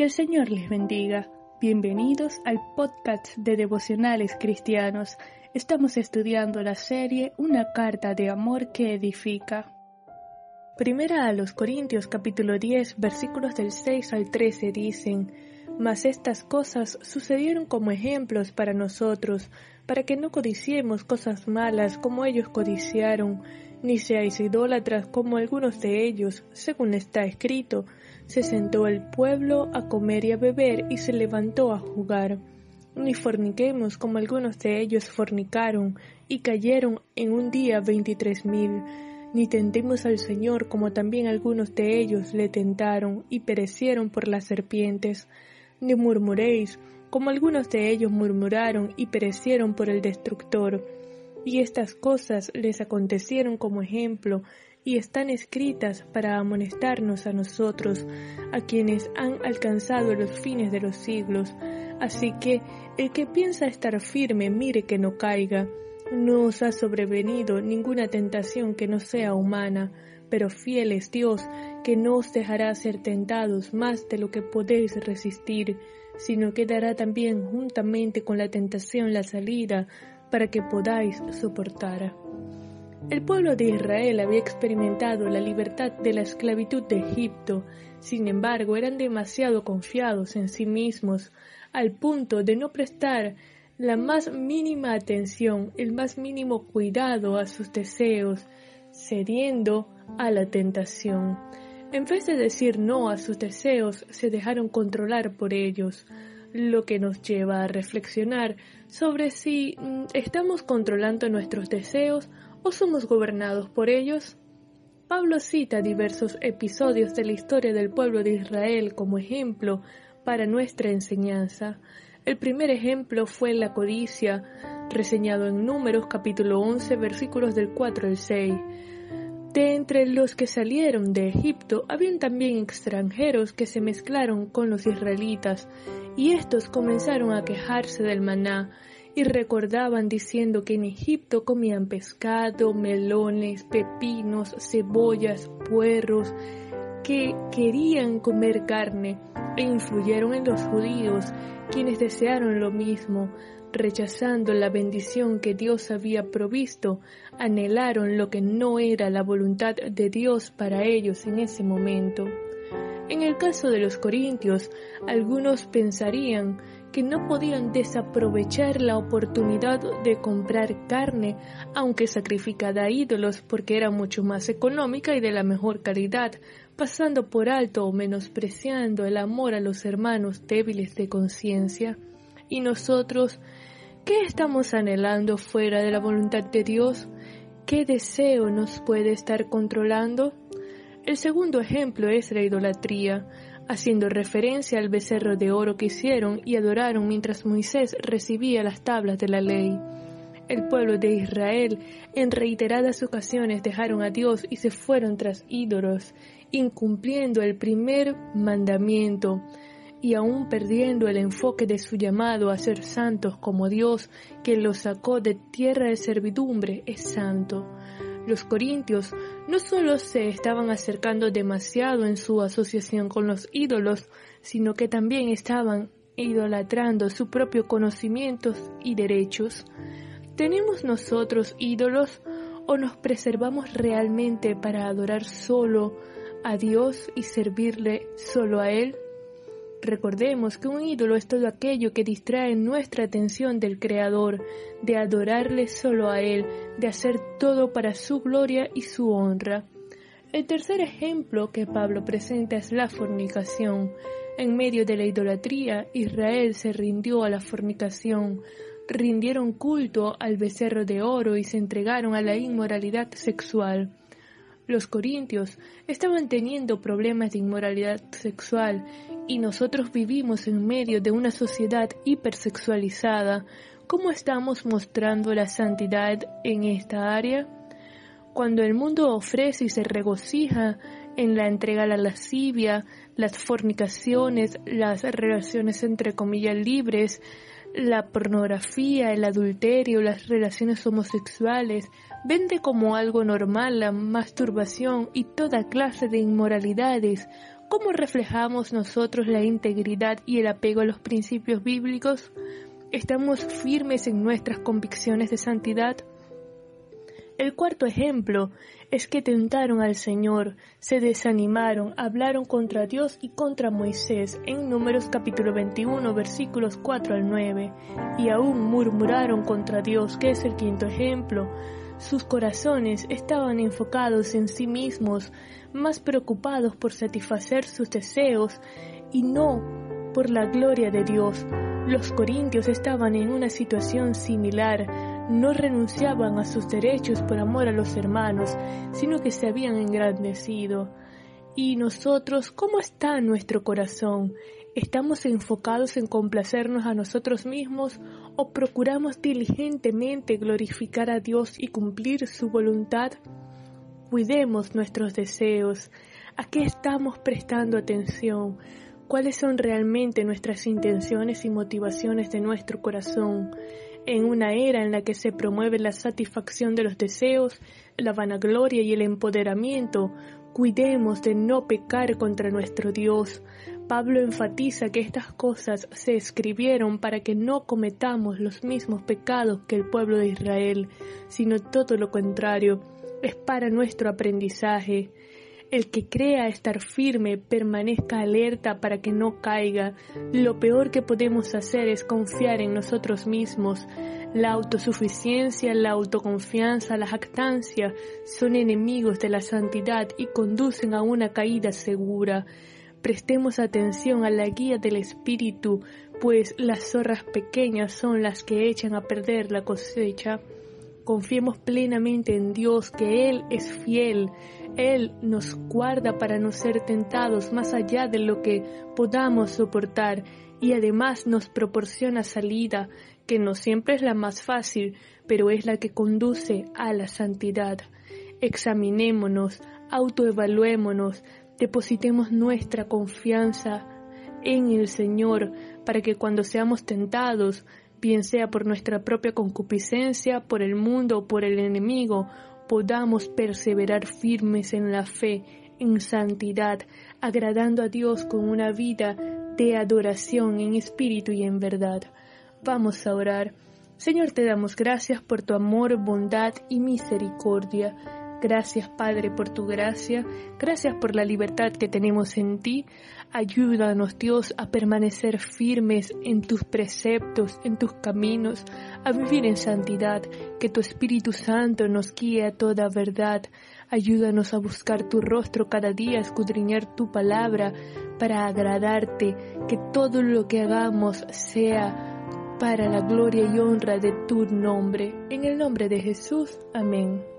Que el Señor les bendiga. Bienvenidos al podcast de devocionales cristianos. Estamos estudiando la serie Una carta de amor que edifica. Primera a los Corintios capítulo 10 versículos del 6 al 13 dicen, Mas estas cosas sucedieron como ejemplos para nosotros, para que no codiciemos cosas malas como ellos codiciaron, ni seáis idólatras como algunos de ellos, según está escrito, se sentó el pueblo a comer y a beber y se levantó a jugar. Ni forniquemos como algunos de ellos fornicaron y cayeron en un día veintitrés mil. Ni tentemos al Señor como también algunos de ellos le tentaron y perecieron por las serpientes. Ni murmuréis como algunos de ellos murmuraron y perecieron por el destructor y estas cosas les acontecieron como ejemplo y están escritas para amonestarnos a nosotros, a quienes han alcanzado los fines de los siglos. Así que el que piensa estar firme, mire que no caiga. No os ha sobrevenido ninguna tentación que no sea humana, pero fiel es Dios, que no os dejará ser tentados más de lo que podéis resistir, sino que dará también juntamente con la tentación la salida para que podáis soportar. El pueblo de Israel había experimentado la libertad de la esclavitud de Egipto, sin embargo eran demasiado confiados en sí mismos, al punto de no prestar la más mínima atención, el más mínimo cuidado a sus deseos, cediendo a la tentación. En vez de decir no a sus deseos, se dejaron controlar por ellos lo que nos lleva a reflexionar sobre si mm, estamos controlando nuestros deseos o somos gobernados por ellos. Pablo cita diversos episodios de la historia del pueblo de Israel como ejemplo para nuestra enseñanza. El primer ejemplo fue la codicia, reseñado en Números capítulo 11 versículos del 4 al 6. De entre los que salieron de Egipto habían también extranjeros que se mezclaron con los israelitas, y estos comenzaron a quejarse del maná, y recordaban diciendo que en Egipto comían pescado, melones, pepinos, cebollas, puerros, que querían comer carne, influyeron en los judíos, quienes desearon lo mismo, rechazando la bendición que Dios había provisto, anhelaron lo que no era la voluntad de Dios para ellos en ese momento. En el caso de los corintios, algunos pensarían que no podían desaprovechar la oportunidad de comprar carne, aunque sacrificada a ídolos, porque era mucho más económica y de la mejor calidad, pasando por alto o menospreciando el amor a los hermanos débiles de conciencia. Y nosotros ¿Qué estamos anhelando fuera de la voluntad de Dios? ¿Qué deseo nos puede estar controlando? El segundo ejemplo es la idolatría, haciendo referencia al becerro de oro que hicieron y adoraron mientras Moisés recibía las tablas de la ley. El pueblo de Israel en reiteradas ocasiones dejaron a Dios y se fueron tras ídolos, incumpliendo el primer mandamiento, y aún perdiendo el enfoque de su llamado a ser santos como Dios que los sacó de tierra de servidumbre es santo. Los corintios no solo se estaban acercando demasiado en su asociación con los ídolos, sino que también estaban idolatrando sus propios conocimientos y derechos. ¿Tenemos nosotros ídolos o nos preservamos realmente para adorar solo a Dios y servirle solo a Él? Recordemos que un ídolo es todo aquello que distrae nuestra atención del Creador, de adorarle solo a Él, de hacer todo para su gloria y su honra. El tercer ejemplo que Pablo presenta es la fornicación. En medio de la idolatría, Israel se rindió a la fornicación, rindieron culto al becerro de oro y se entregaron a la inmoralidad sexual. Los corintios estaban teniendo problemas de inmoralidad sexual y nosotros vivimos en medio de una sociedad hipersexualizada. ¿Cómo estamos mostrando la santidad en esta área? Cuando el mundo ofrece y se regocija en la entrega a la lascivia, las fornicaciones, las relaciones entre comillas libres, la pornografía, el adulterio, las relaciones homosexuales, vende como algo normal la masturbación y toda clase de inmoralidades, ¿cómo reflejamos nosotros la integridad y el apego a los principios bíblicos? ¿Estamos firmes en nuestras convicciones de santidad? El cuarto ejemplo es que tentaron al Señor, se desanimaron, hablaron contra Dios y contra Moisés en Números capítulo 21 versículos 4 al 9 y aún murmuraron contra Dios, que es el quinto ejemplo. Sus corazones estaban enfocados en sí mismos, más preocupados por satisfacer sus deseos y no por la gloria de Dios. Los corintios estaban en una situación similar, no renunciaban a sus derechos por amor a los hermanos, sino que se habían engrandecido. ¿Y nosotros cómo está nuestro corazón? ¿Estamos enfocados en complacernos a nosotros mismos o procuramos diligentemente glorificar a Dios y cumplir su voluntad? Cuidemos nuestros deseos. ¿A qué estamos prestando atención? ¿Cuáles son realmente nuestras intenciones y motivaciones de nuestro corazón? En una era en la que se promueve la satisfacción de los deseos, la vanagloria y el empoderamiento, cuidemos de no pecar contra nuestro Dios. Pablo enfatiza que estas cosas se escribieron para que no cometamos los mismos pecados que el pueblo de Israel, sino todo lo contrario, es para nuestro aprendizaje. El que crea estar firme permanezca alerta para que no caiga. Lo peor que podemos hacer es confiar en nosotros mismos. La autosuficiencia, la autoconfianza, la jactancia son enemigos de la santidad y conducen a una caída segura. Prestemos atención a la guía del Espíritu, pues las zorras pequeñas son las que echan a perder la cosecha. Confiemos plenamente en Dios, que Él es fiel. Él nos guarda para no ser tentados más allá de lo que podamos soportar y además nos proporciona salida, que no siempre es la más fácil, pero es la que conduce a la santidad. Examinémonos, autoevaluémonos, depositemos nuestra confianza en el Señor para que cuando seamos tentados bien sea por nuestra propia concupiscencia, por el mundo o por el enemigo, podamos perseverar firmes en la fe, en santidad, agradando a Dios con una vida de adoración en espíritu y en verdad. Vamos a orar. Señor, te damos gracias por tu amor, bondad y misericordia. Gracias, Padre, por tu gracia. Gracias por la libertad que tenemos en ti. Ayúdanos, Dios, a permanecer firmes en tus preceptos, en tus caminos, a vivir en santidad. Que tu Espíritu Santo nos guíe a toda verdad. Ayúdanos a buscar tu rostro cada día, a escudriñar tu palabra para agradarte. Que todo lo que hagamos sea para la gloria y honra de tu nombre. En el nombre de Jesús. Amén.